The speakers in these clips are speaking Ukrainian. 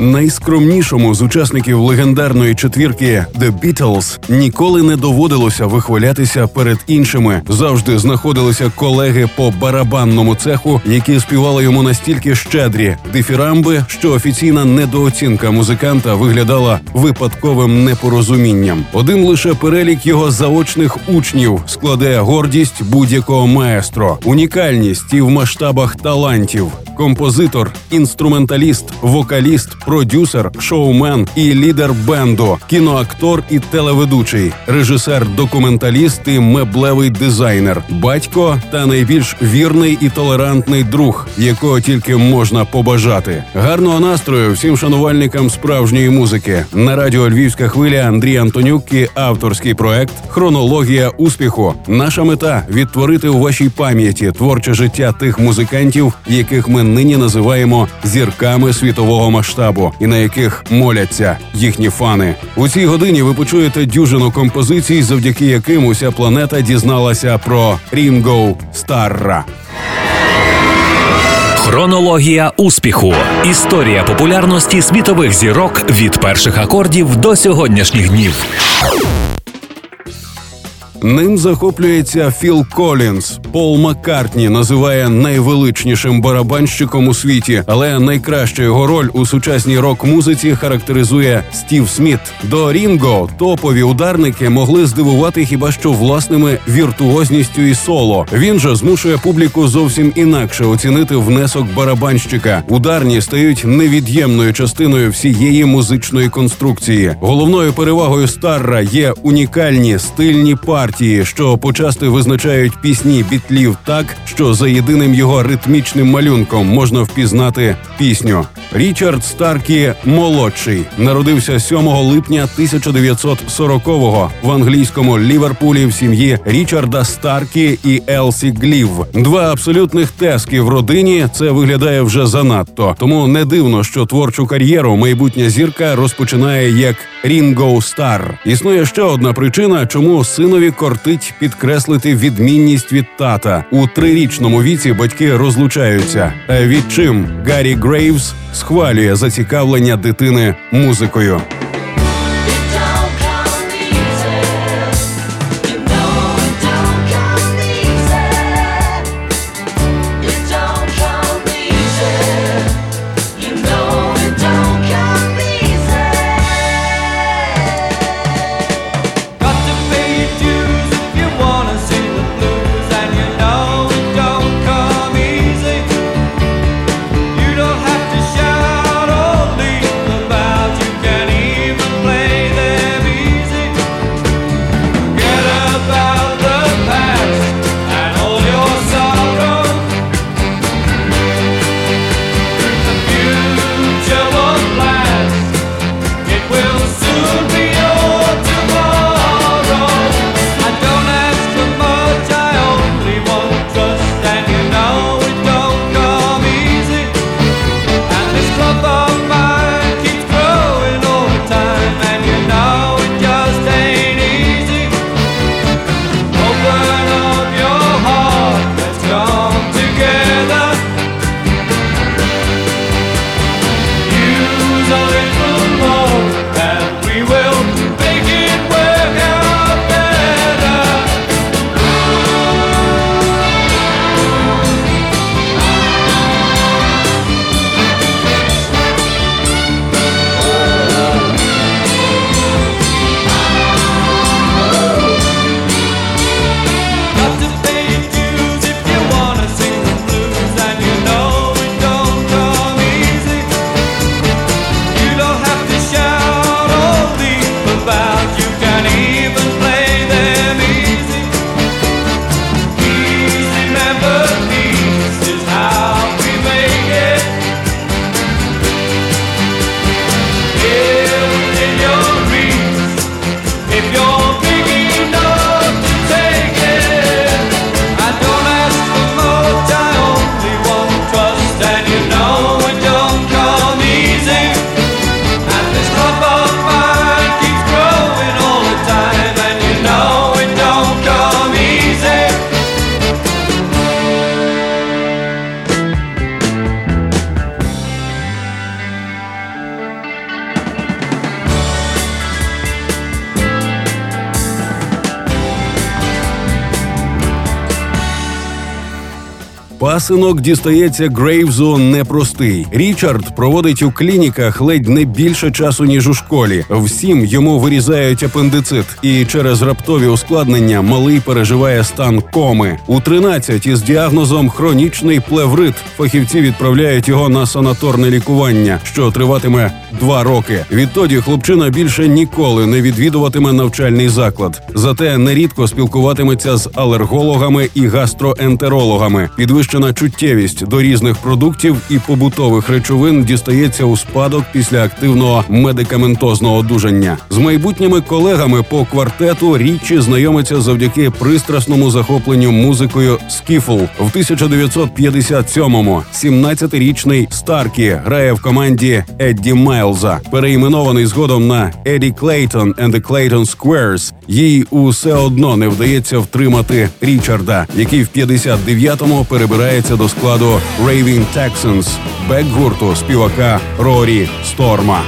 Найскромнішому з учасників легендарної четвірки The Beatles ніколи не доводилося вихвалятися перед іншими. Завжди знаходилися колеги по барабанному цеху, які співали йому настільки щедрі дифірамби, що офіційна недооцінка музиканта виглядала випадковим непорозумінням. Один лише перелік його заочних учнів складе гордість будь-якого маестро, унікальність і в масштабах талантів композитор, інструменталіст, вокаліст, продюсер, шоумен і лідер бенду, кіноактор і телеведучий, режисер, документаліст і меблевий дизайнер, батько та найбільш вірний і толерантний друг, якого тільки можна побажати. Гарного настрою всім шанувальникам справжньої музики на радіо Львівська хвиля Андрій Антонюк і авторський проект Хронологія успіху. Наша мета відтворити у вашій пам'яті творче життя тих музикантів, яких ми нині називаємо зірками світового масштабу, і на яких моляться їхні фани. У цій годині ви почуєте дюжину композицій, завдяки яким уся планета дізналася про Рінго Старра. Хронологія успіху. Історія популярності світових зірок від перших акордів до сьогоднішніх днів. Ним захоплюється Філ Колінз. Пол Маккартні називає найвеличнішим барабанщиком у світі, але найкраща його роль у сучасній рок-музиці характеризує Стів Сміт. До Рінго топові ударники могли здивувати хіба що власними віртуозністю і соло. Він же змушує публіку зовсім інакше оцінити внесок барабанщика. Ударні стають невід'ємною частиною всієї музичної конструкції. Головною перевагою Старра є унікальні стильні партії партії, що почасти визначають пісні бітлів так, що за єдиним його ритмічним малюнком можна впізнати пісню. Річард Старкі молодший народився 7 липня 1940-го в англійському Ліверпулі в сім'ї Річарда Старкі і Елсі Глів. Два абсолютних тески в родині. Це виглядає вже занадто. Тому не дивно, що творчу кар'єру майбутня зірка розпочинає як Рінго Стар. Існує ще одна причина, чому синові кортить підкреслити відмінність від тата у трирічному віці. Батьки розлучаються. А відчим Гаррі Грейвс схвалює зацікавлення дитини музикою. Пасинок дістається Грейвзу непростий. Річард проводить у клініках ледь не більше часу ніж у школі. Всім йому вирізають апендицит, і через раптові ускладнення малий переживає стан коми. У 13 із діагнозом хронічний плеврит. Фахівці відправляють його на санаторне лікування, що триватиме два роки. Відтоді хлопчина більше ніколи не відвідуватиме навчальний заклад. Зате нерідко спілкуватиметься з алергологами і гастроентерологами. Підвищена чуттєвість до різних продуктів і побутових речовин дістається у спадок після активного медикаментозного одужання. З майбутніми колегами по квартету річі знайомиться завдяки пристрасному захопленню музикою Скіфл в 1957-му. 17-річний Старкі грає в команді Едді Майлза, переіменований згодом на Eddie Clayton and the Clayton Squares. Їй усе одно не вдається втримати Річарда, який в 59-му перебирається до складу Raving Texans, бек-гурту співака Рорі Сторма.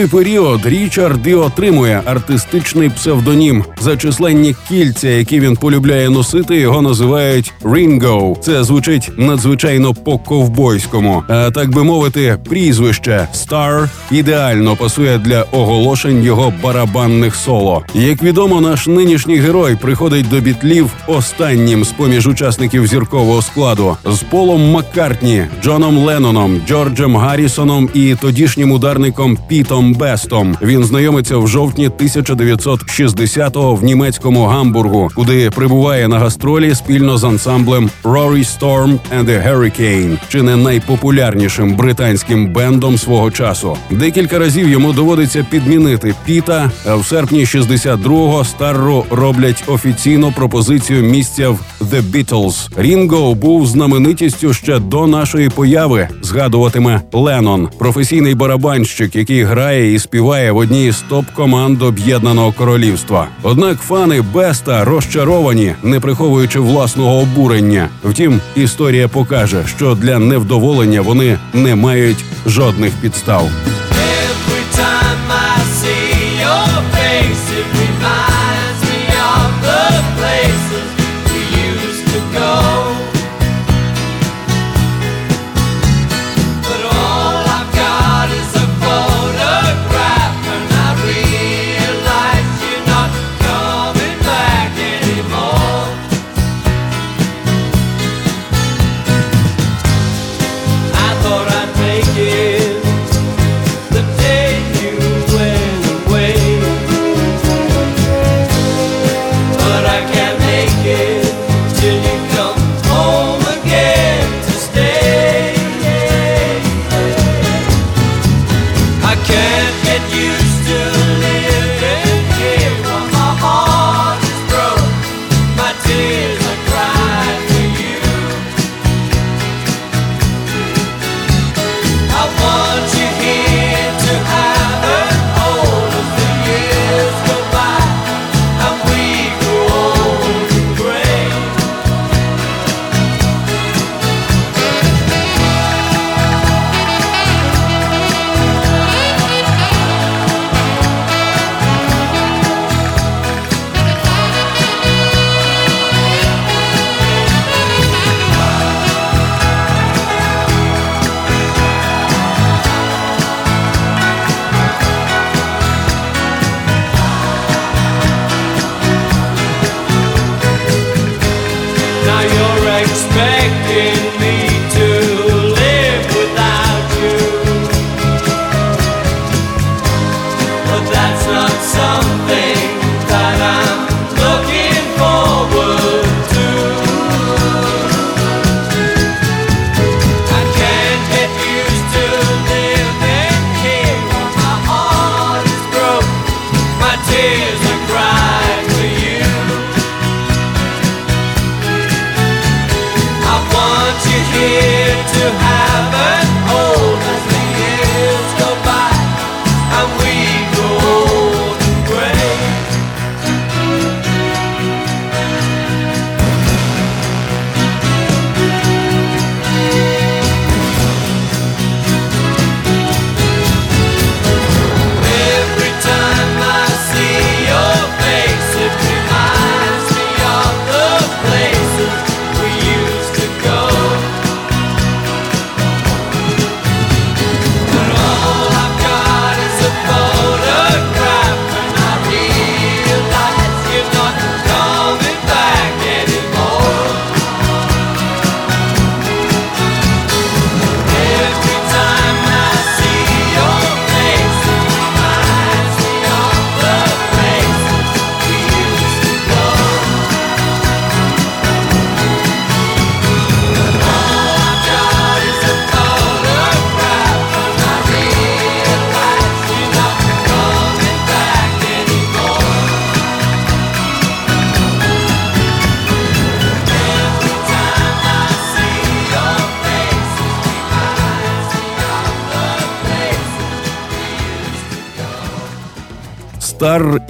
Той період Річард і отримує артистичний псевдонім. За численні кільця, які він полюбляє носити, його називають Рінго. Це звучить надзвичайно по-ковбойському. А так би мовити, прізвище Стар ідеально пасує для оголошень його барабанних соло. Як відомо, наш нинішній герой приходить до бітлів останнім з поміж учасників зіркового складу з Полом Маккартні, Джоном Ленноном, Джорджем Гаррісоном і тодішнім ударником Пі Бестом. Він знайомиться в жовтні 1960-го в німецькому Гамбургу, куди прибуває на гастролі спільно з ансамблем Rory Storm and the Hurricane, чи не найпопулярнішим британським бендом свого часу. Декілька разів йому доводиться підмінити Піта. А в серпні 62-го Старру роблять офіційну пропозицію місця в The Beatles. Рінго був знаменитістю ще до нашої появи. Згадуватиме Леннон, професійний барабанщик, який грає і співає в одній з топ команд об'єднаного королівства. Однак фани Беста розчаровані, не приховуючи власного обурення. Втім, історія покаже, що для невдоволення вони не мають жодних підстав.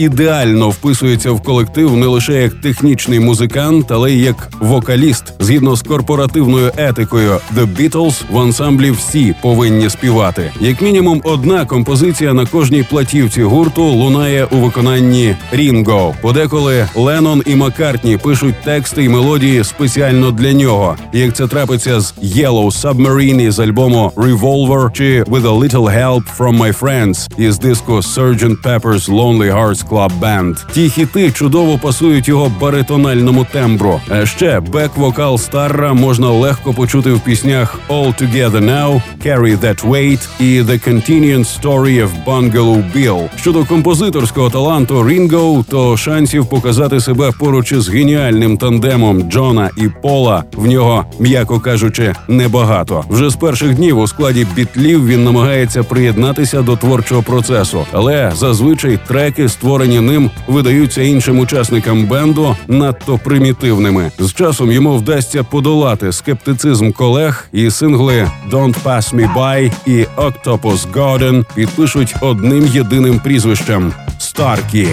Ідеально вписується в колектив не лише як технічний музикант, але й як вокаліст. Згідно з корпоративною етикою The Beatles в ансамблі всі повинні співати. Як мінімум, одна композиція на кожній платівці гурту лунає у виконанні Рінго. Подеколи Леннон і Маккартні пишуть тексти й мелодії спеціально для нього. Як це трапиться з Yellow Submarine із альбому Revolver чи With a Little Help from My Friends із диску Sgt. Pepper's Lonely Hearts Club Band. Ті хіти чудово пасують його баритональному тембру. А ще бек-вокал Старра можна легко почути в піснях All Together Now, Carry That Weight і The Continuing Story of Bungalow Bill. Щодо композиторського таланту Рінго, то шансів показати себе поруч із геніальним тандемом Джона і Пола в нього, м'яко кажучи, небагато. Вже з перших днів у складі бітлів він намагається приєднатися до творчого процесу, але зазвичай треки, створені ним, видаються іншим учасникам бенду надто примітивними. З часом йому вдасться подолати скептицизм колег, і сингли «Don't Pass Me By» і «Octopus Garden» підпишуть одним єдиним прізвищем Старкі.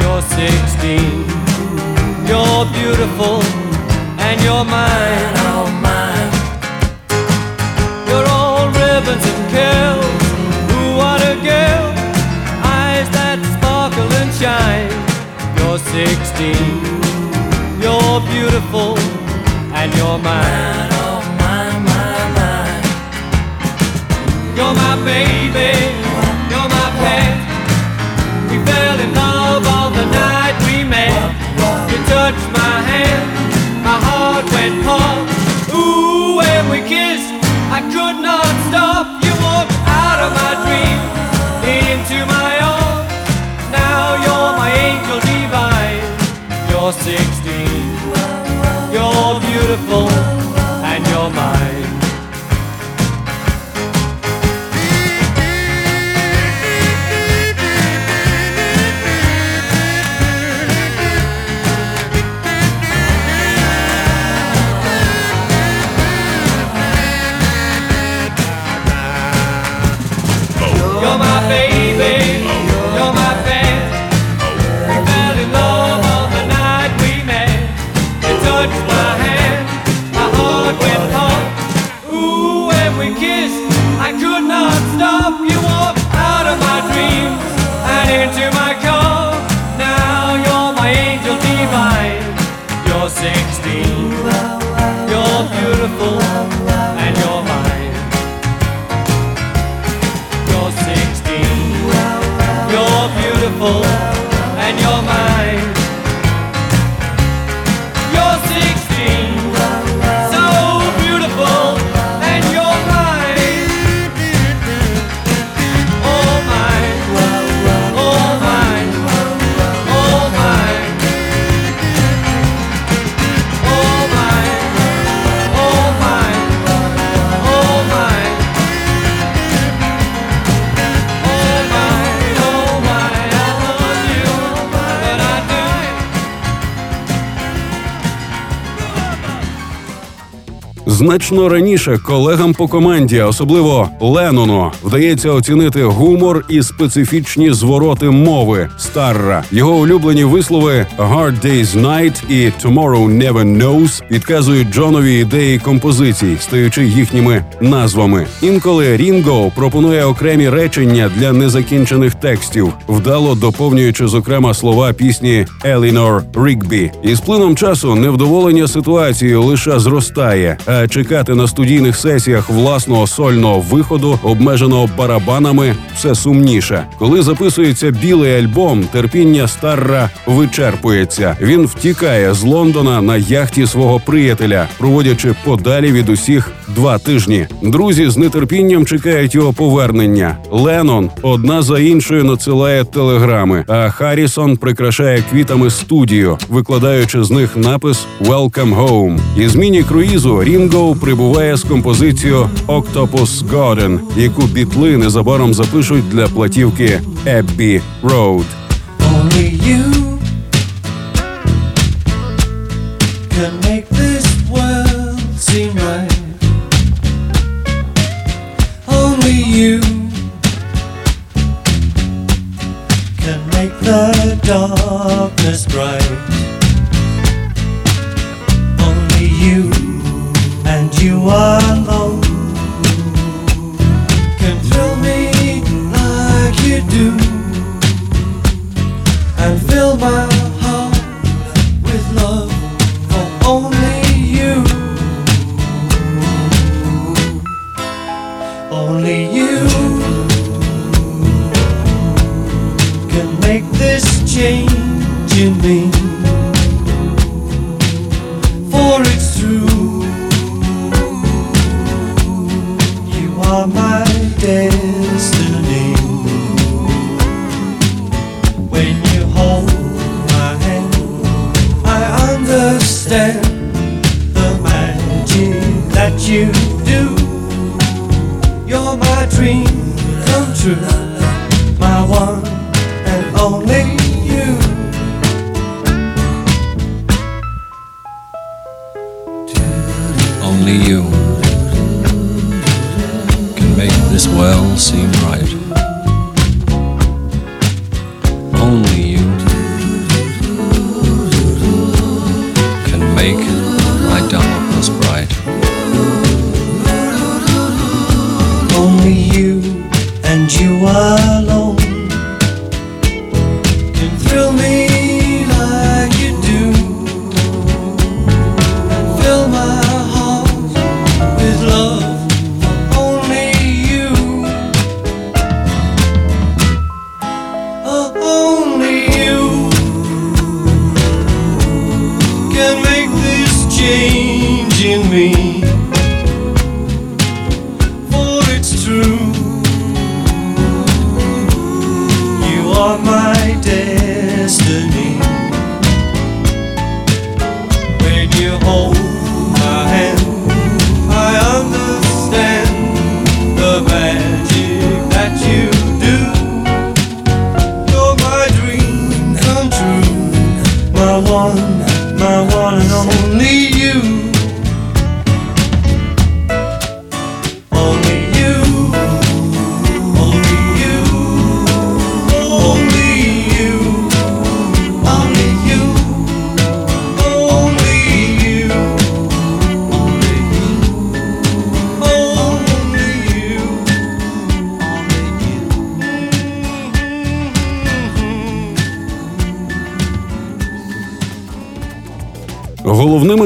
You're 16, you're beautiful, and you're. Oh, mine. 16, you're beautiful, and you're mine. Значно раніше колегам по команді, особливо Леннону, вдається оцінити гумор і специфічні звороти мови Старра. Його улюблені вислови «Hard Day's Night» і «Tomorrow Never Knows» підказують Джонові ідеї композицій, стаючи їхніми назвами. Інколи Рінго пропонує окремі речення для незакінчених текстів, вдало доповнюючи зокрема слова пісні Елінор Рігбі. І з плином часу невдоволення ситуацією лише зростає. А чекати на студійних сесіях власного сольного виходу, обмеженого барабанами, все сумніше. Коли записується білий альбом, терпіння Старра вичерпується. Він втікає з Лондона на яхті свого приятеля, проводячи подалі від усіх два тижні. Друзі з нетерпінням чекають його повернення. Леннон одна за іншою надсилає телеграми, а Харрісон прикрашає квітами студію, викладаючи з них напис «Welcome home». І зміні круїзу Рінго прибуває з композицією «Octopus Garden», яку бітли незабаром запишуть для платівки the darkness bright.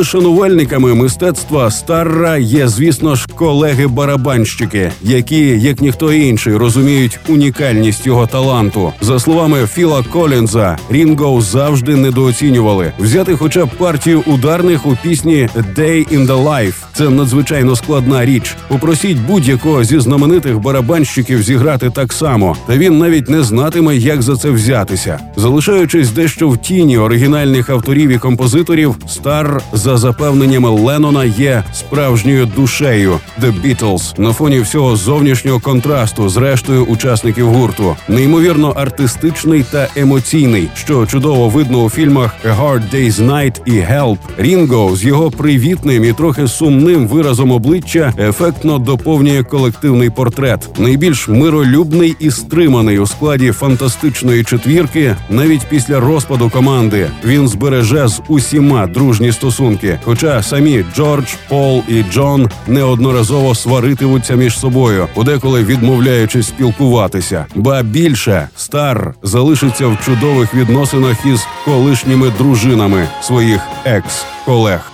Шанувальниками мистецтва Старра є, звісно ж, колеги-барабанщики, які, як ніхто інший, розуміють унікальність його таланту. За словами Філа Колінза, Рінго завжди недооцінювали. Взяти хоча б партію ударних у пісні «A Day in the Life» – це надзвичайно складна річ. Попросіть будь-якого зі знаменитих барабанщиків зіграти так само, та він навіть не знатиме, як за це взятися. Залишаючись дещо в тіні оригінальних авторів і композиторів, Стар, за запевненнями Леннона, є справжньою душею The Beatles на фоні всього зовнішнього контрасту з рештою учасників гурту. Неймовірно артистичний та емоційний, що чудово видно у фільмах «A Hard Day's Night» і «Help». Рінго з його привітним і трохи сумним виразом обличчя ефектно доповнює колективний портрет. Найбільш миролюбний і стриманий у складі фантастичної четвірки, навіть після розпаду команди він збереже з усіма дружні стосунки. Хоча самі Джордж, Пол і Джон неодноразово сваритимуться між собою, подеколи відмовляючись спілкуватися. Ба більше стар залишиться в чудових відносинах із колишніми дружинами своїх екс-колег.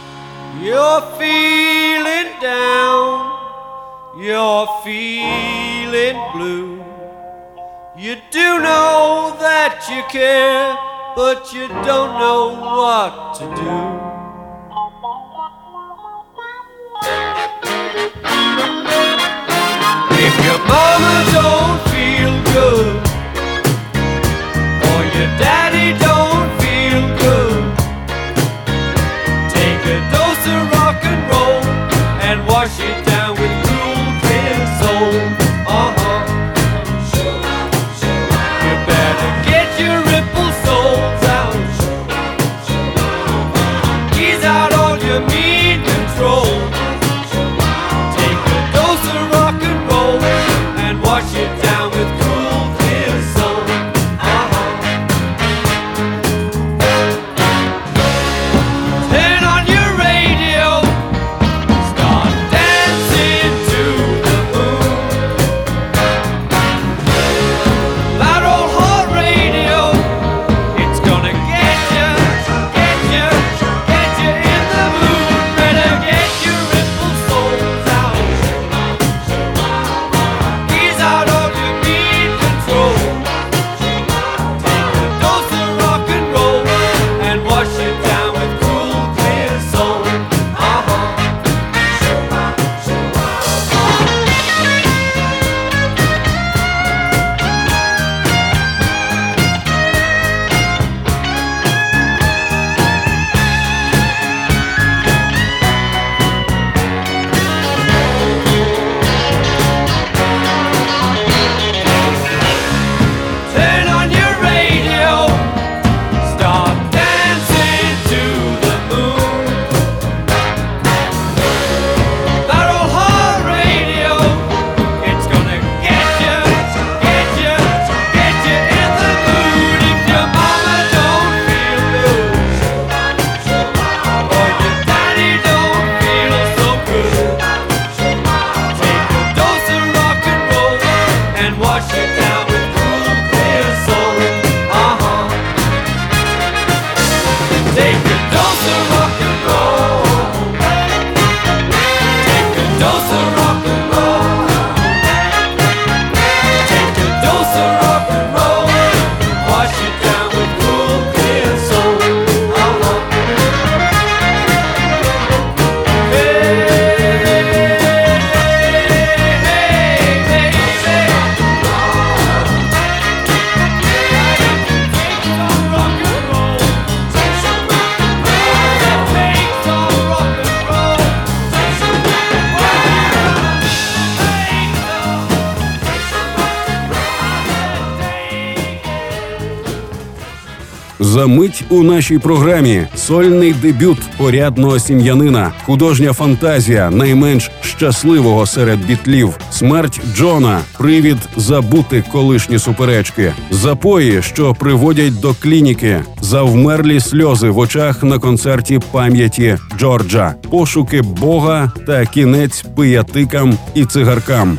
You're feeling down, you're feeling blue. You do know that you care, but you don't know what to do. If your mama don't feel good, and worship нашій програмі сольний дебют порядного сім'янина, художня фантазія найменш щасливого серед бітлів, смерть Джона, привід забути колишні суперечки, запої, що приводять до клініки, завмерлі сльози в очах на концерті пам'яті Джорджа, пошуки Бога та кінець пиятикам і цигаркам.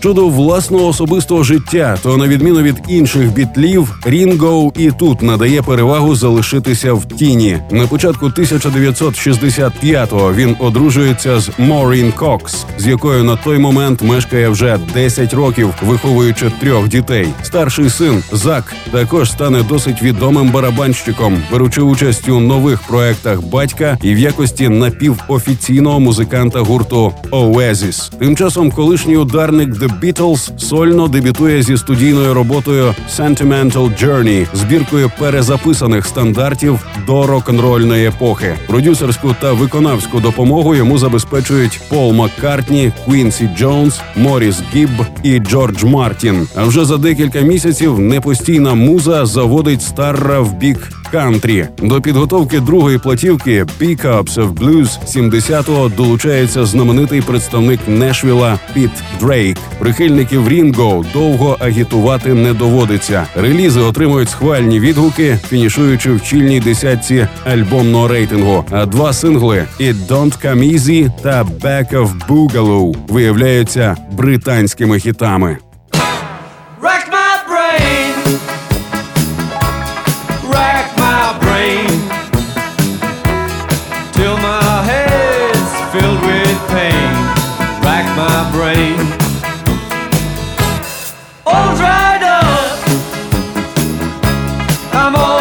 Щодо власного особистого життя, то на відміну від інших бітлів, Рінго і тут надає перевагу залишитися в тіні. На початку 1965-го він одружується з Морін Кокс, з якою на той момент мешкає вже 10 років, виховуючи трьох дітей. Старший син Зак також стане досить відомим барабанщиком, беручи участь у нових проектах батька і в якості напівофіційного музиканта гурту Oasis. Тим часом колишній ударник The Beatles сольно дебютує зі студійною роботою Sentimental Journey, збіркою перезаписаних стандартів до рок-н-рольної епохи. Продюсерську та виконавську допомогу йому забезпечують Пол Маккартні, Квінсі Джонс, Моріс Гібб і Джордж Мартін. А вже за декілька місяців непостійна муза заводить Старра в бік кантрі. До підготовки другої платівки «Pickups of Blues» 70-го долучається знаменитий представник Нешвіла Піт Дрейк. Прихильників Рінго довго агітувати не доводиться. Релізи отримують схвальні відгуки, фінішуючи в чільній десятці альбомного рейтингу. А два сингли «It Don't Come Easy» та «Back of Boogaloo» виявляються британськими хітами. amor.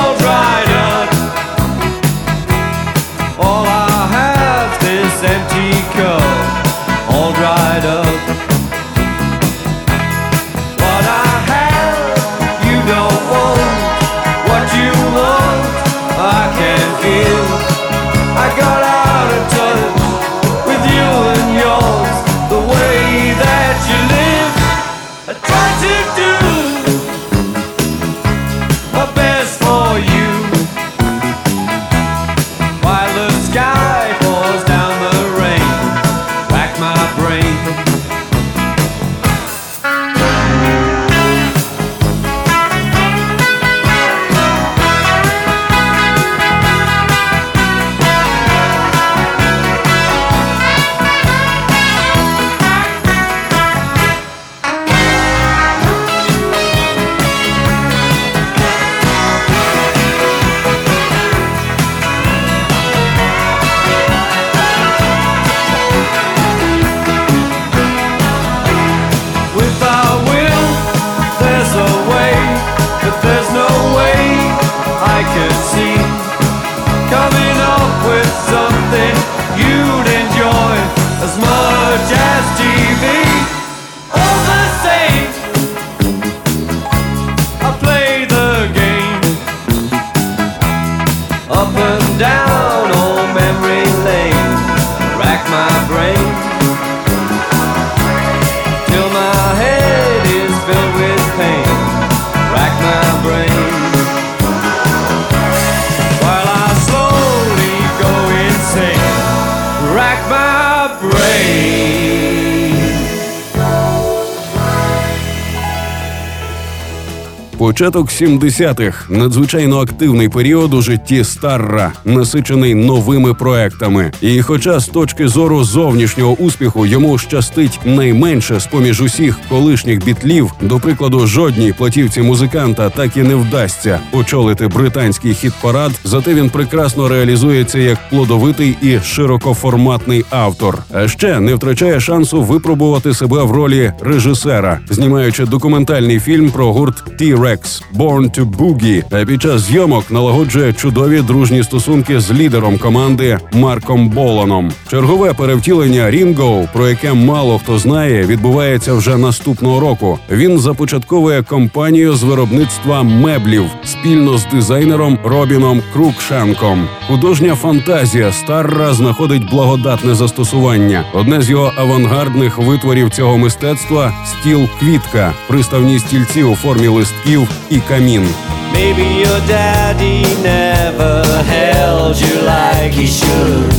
Початок 70-х – надзвичайно активний період у житті Старра, насичений новими проектами. І хоча з точки зору зовнішнього успіху йому щастить найменше з поміж усіх колишніх бітлів, до прикладу, жодній платівці музиканта так і не вдасться очолити британський хіт-парад, зате він прекрасно реалізується як плодовитий і широкоформатний автор. А ще не втрачає шансу випробувати себе в ролі режисера, знімаючи документальний фільм про гурт T-Rex Flex Born to Boogie, під час зйомок налагоджує чудові дружні стосунки з лідером команди Марком Боланом. Чергове перевтілення Рінго, про яке мало хто знає, відбувається вже наступного року. Він започатковує компанію з виробництва меблів спільно з дизайнером Робіном Крукшенком. Художня фантазія Старра знаходить благодатне застосування. Одне з його авангардних витворів цього мистецтва стіл квітка, приставні стільці у формі листків і камін. Maybe your daddy never held you like he should.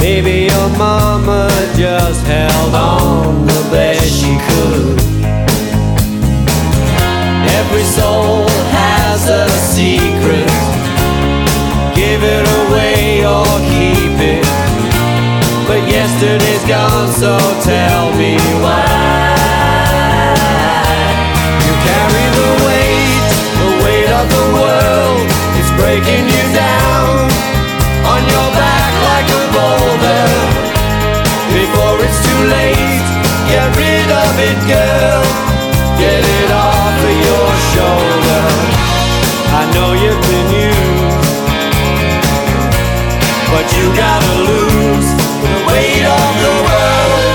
Maybe your mama just held on the best she could. Every soul has a secret. Give it away or keep it. But yesterday's gone, so tell me know you've been used, but you gotta lose the weight of the world.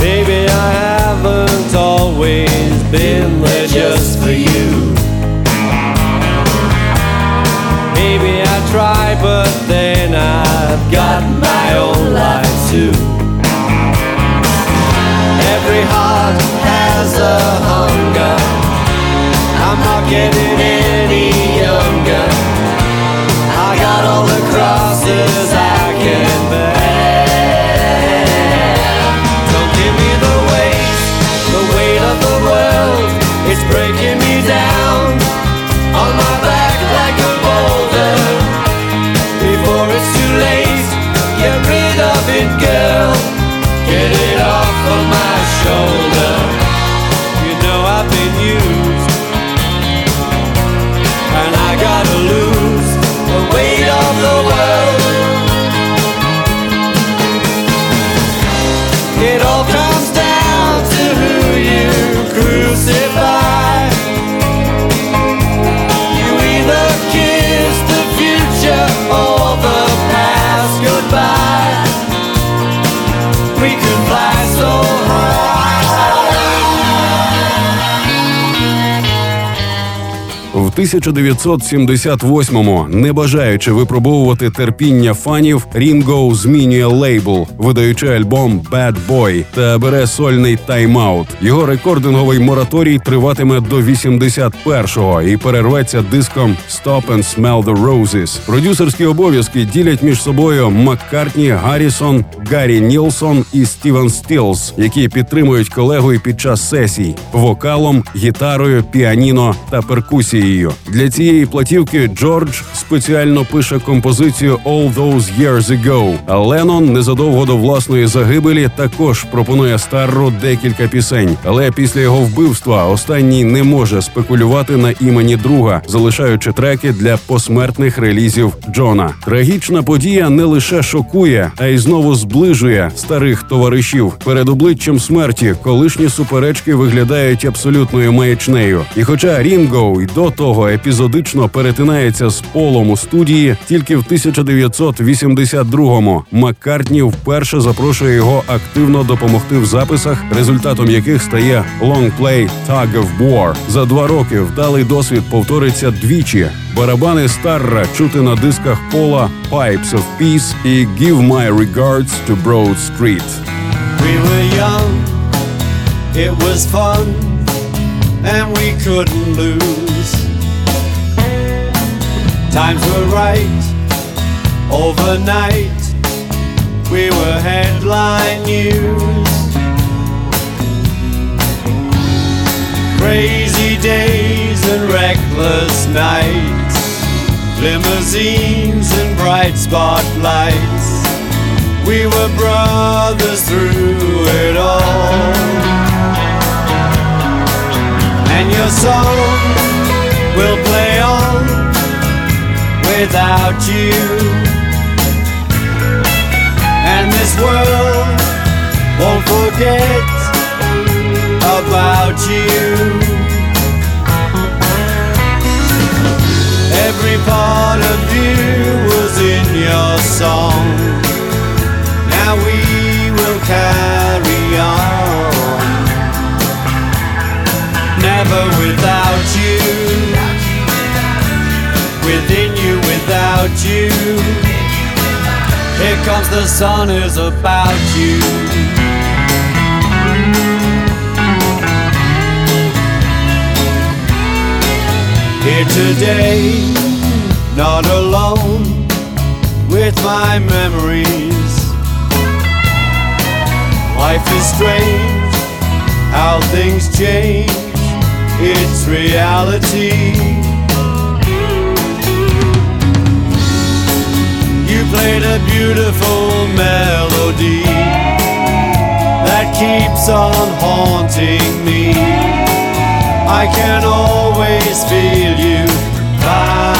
Maybe I haven't always been there just for you. Maybe I try, but then I've got my own life too. Every heart has a hunger. I'm not getting any younger. 1978-му, не бажаючи випробовувати терпіння фанів, Рінго змінює лейбл, видаючи альбом «Bad Boy» та бере сольний тайм-аут. Його рекординговий мораторій триватиме до 81-го і перерветься диском «Stop and Smell the Roses». Продюсерські обов'язки ділять між собою Маккартні, Гаррісон, Гаррі Нілсон і Стівен Стілс, які підтримують колегу і під час сесій вокалом, гітарою, піаніно та перкусією. Для цієї платівки Джордж спеціально пише композицію «All Those Years Ago», а Леннон незадовго до власної загибелі також пропонує Старру декілька пісень. Але після його вбивства останній не може спекулювати на імені друга, залишаючи треки для посмертних релізів Джона. Трагічна подія не лише шокує, а й знову зближує старих товаришів. Перед обличчям смерті колишні суперечки виглядають абсолютною маячнею. І хоча Рінго й до того епізодично перетинається з полом у студії, тільки в 1982-му Маккартні вперше запрошує його активно допомогти в записах, результатом яких стає лонгплей «Tug of War». За два роки вдалий досвід повториться двічі. Барабани Старра чути на дисках Пола «Pipes of Peace» і «Give my regards to Broad Street». We were young, it was fun, and we couldn't lose. Times were right, overnight, we were headline news. Crazy days and reckless nights, limousines and bright spotlights. We were brothers through it all. And your song will play on without you. And this world won't forget about you. Every part of you was in your song. Now we will carry on. Never without you. Within without you. Here comes the sun is about you. Here today, not alone with my memories. Life is strange, how things change, it's reality. Played a beautiful melody that keeps on haunting me. I can always feel you by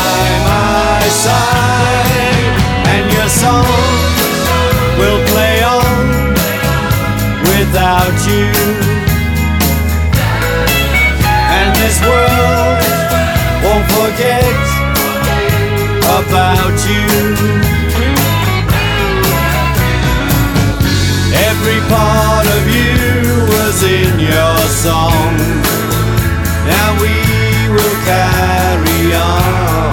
my side, and your song will play on without you. And this world won't forget about you. Part of you was in your song. Now we will carry on.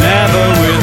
Never you.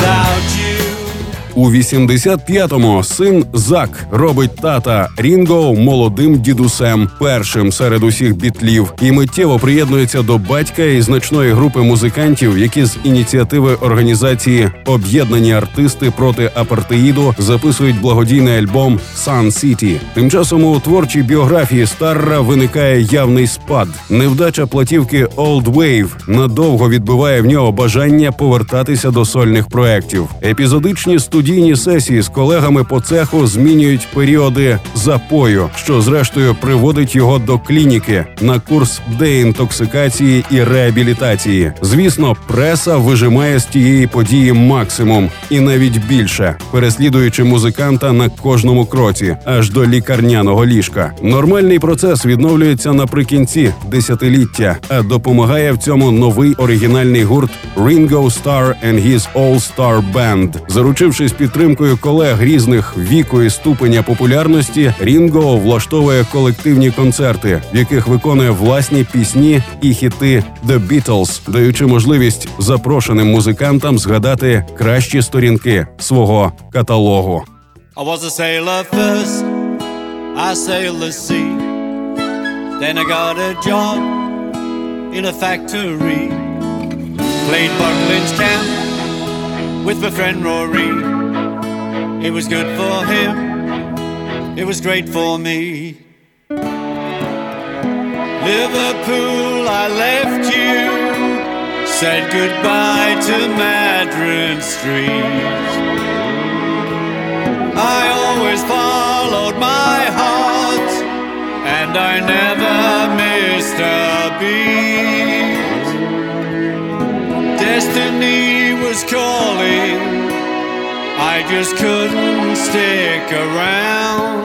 У 85-му син Зак робить тата Рінго молодим дідусем, першим серед усіх бітлів, і миттєво приєднується до батька і значної групи музикантів, які з ініціативи організації Об'єднані артисти проти апартеїду записують благодійний альбом Sun City. Тим часом у творчій біографії Старра виникає явний спад. Невдача платівки Old Wave надовго відбиває в нього бажання повертатися до сольних проєктів. Епізодичні студійні сесії з колегами по цеху змінюють періоди запою, що зрештою приводить його до клініки на курс деінтоксикації і реабілітації. Звісно, преса вижимає з тієї події максимум і навіть більше, переслідуючи музиканта на кожному кроці, аж до лікарняного ліжка. Нормальний процес відновлюється наприкінці десятиліття, а допомагає в цьому новий оригінальний гурт Ringo Starr and His All-Star Band. Заручившись підтримкою колег різних віку і ступеня популярності, Рінго влаштовує колективні концерти, в яких виконує власні пісні і хіти The Beatles, даючи можливість запрошеним музикантам згадати кращі сторінки свого каталогу. I was a sailor first, I sailed the sea. Then I got a job in a factory. Played Buckland's camp with my friend Rory. It was good for him, it was great for me. Liverpool, I left you, said goodbye to Madron Street. I always followed my heart, and I never missed a beat. Destiny was calling, I just couldn't stick around.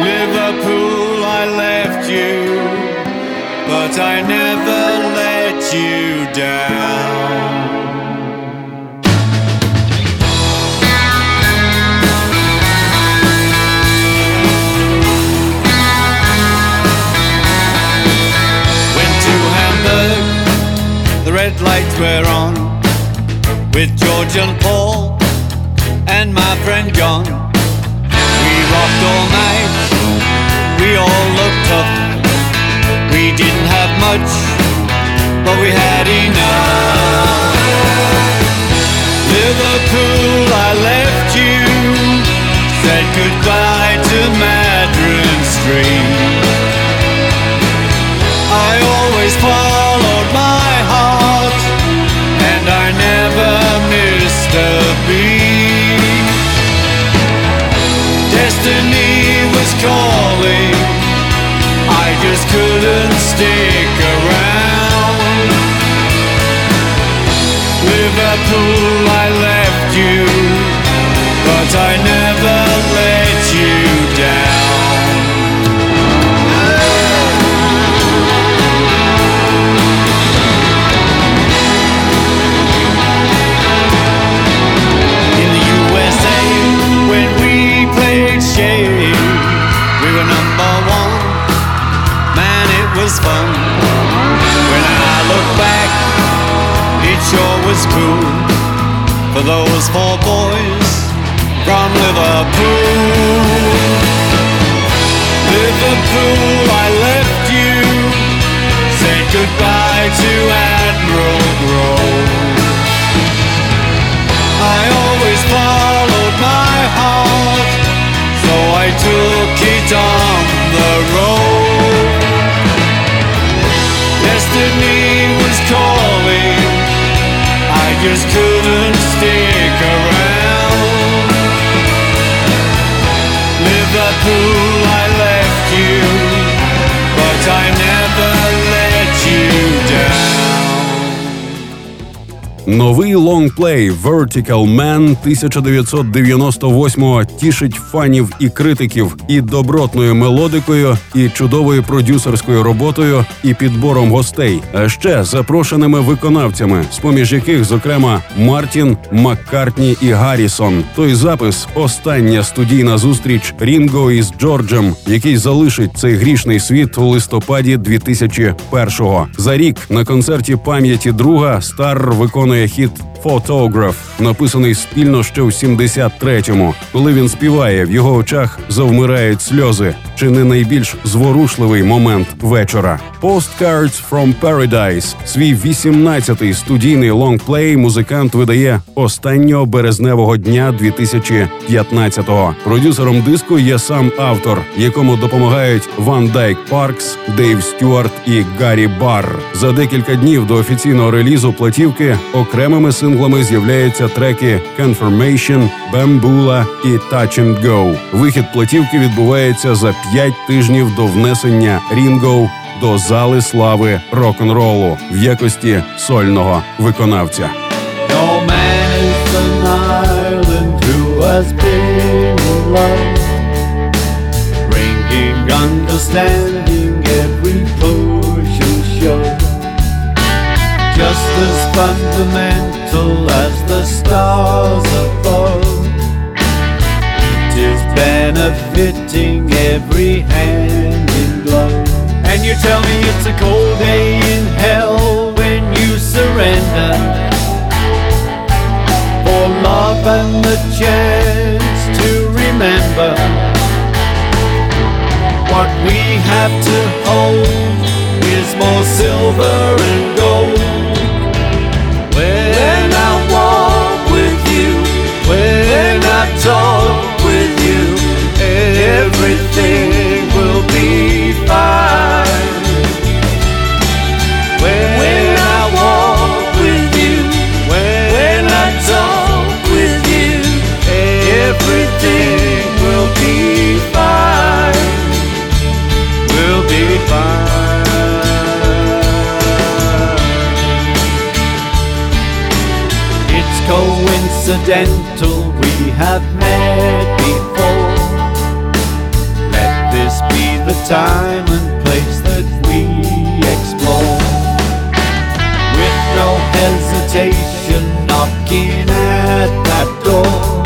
Liverpool, I left you, but I never let you down. With George and Paul and my friend John. We rocked all night, we all looked tough. We didn't have much, but we had enough. Liverpool, I Destiny was calling, I just couldn't stick around. Liverpool, I left you, but I never let you down. Was cool for those four boys from Liverpool. Liverpool, I left you, said goodbye to Admiral Grove. I always followed my heart, so I took it on the road. Destiny just couldn't stick around. Новий лонгплей Vertical Man 1998 тішить фанів і критиків і добротною мелодикою, і чудовою продюсерською роботою, і підбором гостей, а ще запрошеними виконавцями, з поміж яких, зокрема, Мартін, Маккартні і Гаррісон. Той запис остання студійна зустріч Рінго із Джорджем, який залишить цей грішний світ у листопаді 2001-го. За рік на концерті пам'яті друга Старр виконує хіт Photograph, написаний спільно ще в 73-му. Коли він співає, в його очах завмирають сльози. Чи не найбільш зворушливий момент вечора? Postcards from Paradise – свій 18-й студійний лонгплей музикант видає останнього березневого дня 2015-го. Продюсером диску є сам автор, якому допомагають Ван Дайк Паркс, Дейв Стюарт і Гаррі Барр. За декілька днів до офіційного релізу платівки окремими синглами з'являються треки Confirmation, Bambula і Touch and Go. Вихід платівки відбувається за п'ять тижнів до внесення Рінго до зали слави рок-н-ролу в якості сольного виконавця. Understanding every push and. Just as fundamental as the stars above, benefiting every hand in glove. And you tell me it's a cold day in hell when you surrender for love and the chance to remember what we have to hold is more silver and gold. Everything will be fine. When I walk with you, when I talk with you, everything will be fine. Will be fine. It's coincidental we have met time and place that we explore. With no hesitation, knocking at that door.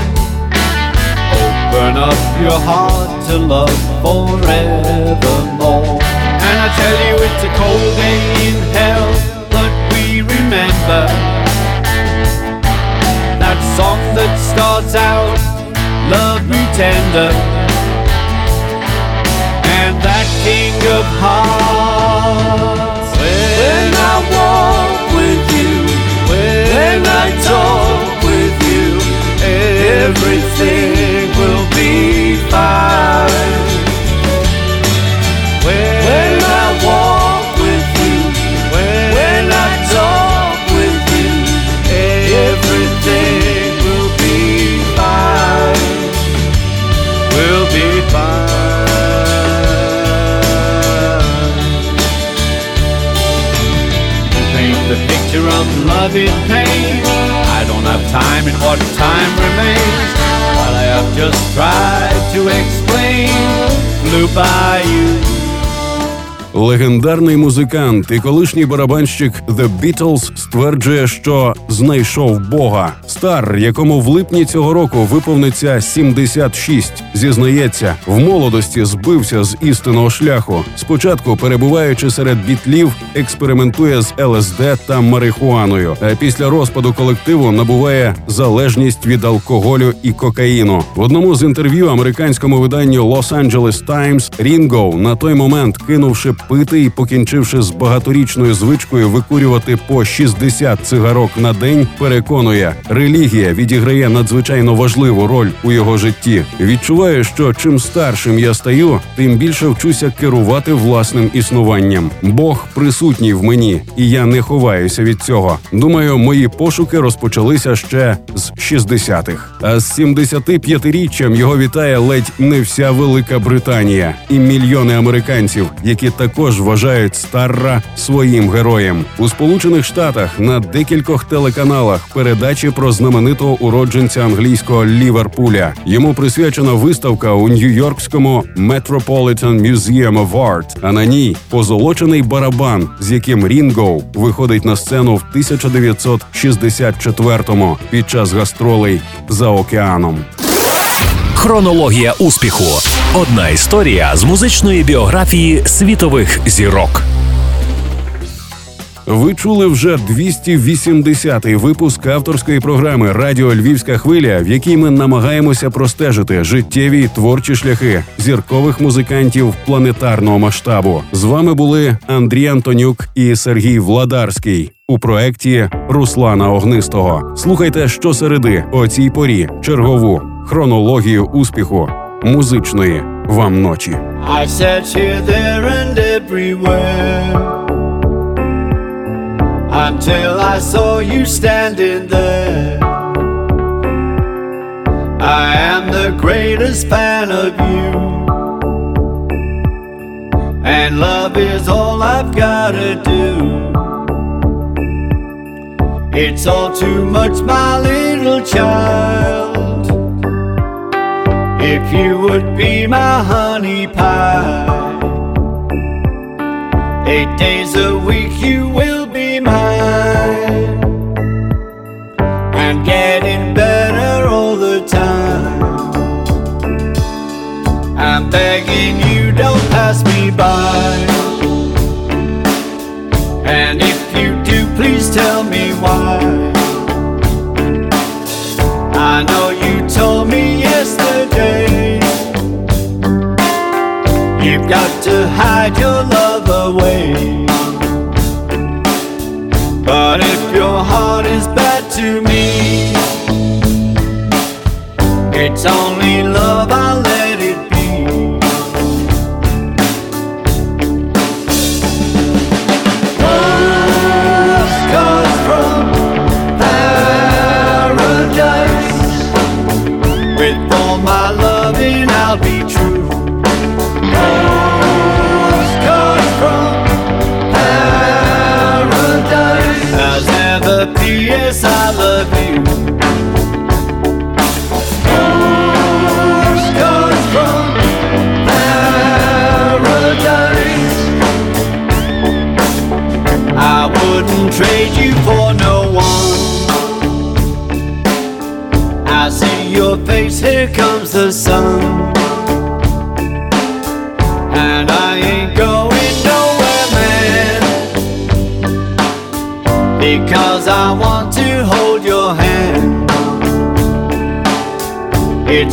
Open up your heart to love forevermore. And I tell you, it's a cold day in hell, but we remember that song that starts out, Love Me Tender. That King of Hearts. When I walk with you, when I talk love in pain. I don't have time in what time remains. While I have just tried to explain, flew by you. Легендарний музикант і колишній барабанщик The Beatles стверджує, що знайшов Бога. Стар, якому в липні цього року виповниться 76, зізнається, в молодості збився з істинного шляху. Спочатку, перебуваючи серед бітлів, експериментує з ЛСД та марихуаною. А після розпаду колективу набуває залежність від алкоголю і кокаїну. В одному з інтерв'ю американському виданню Los Angeles Times Рінго на той момент, кинувши пити і покінчивши з багаторічною звичкою викурювати по 60 цигарок на день, переконує, релігія відіграє надзвичайно важливу роль у його житті. Відчуваю, що чим старшим я стаю, тим більше вчуся керувати власним існуванням. Бог присутній в мені, і я не ховаюся від цього. Думаю, мої пошуки розпочалися ще з 60-х. А з 75-річчям його вітає ледь не вся Велика Британія і мільйони американців, які також вважають Старра своїм героєм у Сполучених Штатах на декількох телеканалах передачі про знаменитого уродженця англійського Ліверпуля. Йому присвячена виставка у Нью-Йоркському Metropolitan Museum of Art, А на ній позолочений барабан, з яким Рінго виходить на сцену в 1964-му під час гастролей за океаном. Хронологія успіху. Одна історія з музичної біографії світових зірок. Ви чули вже 280-й випуск авторської програми Радіо Львівська хвиля, в якій ми намагаємося простежити життєві й творчі шляхи зіркових музикантів планетарного масштабу. З вами були Андрій Антонюк і Сергій Владарський у проекті Руслана Огнистого. Слухайте щосереди о цій порі чергову хронологію успіху музичної вам ночі. I said until I saw you standing there. I am the greatest fan of you, and love is all I've gotta do. It's all too much, my little child. If you would be my honey pie, eight days a week you will and getting better all the time. I'm begging you, don't pass me by. And if you do, please tell me why. I know you told me yesterday You've got to hide your love away But if your heart is bad to me. It's only love, I'll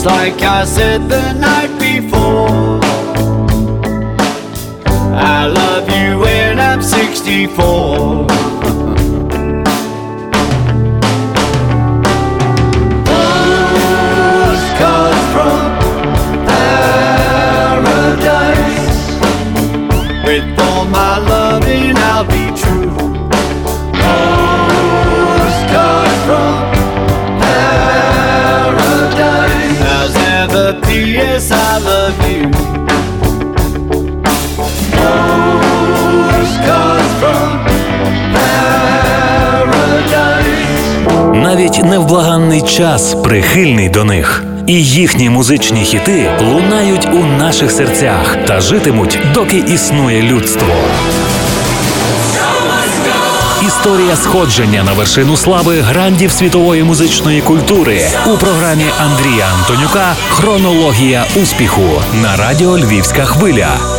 It's like I said the night before. I love you when I'm 64. Навіть невблаганний час прихильний до них. І їхні музичні хіти лунають у наших серцях та житимуть, доки існує людство. Історія сходження на вершину слави грандів світової музичної культури у програмі Андрія Антонюка Хронологія успіху на радіо Львівська хвиля.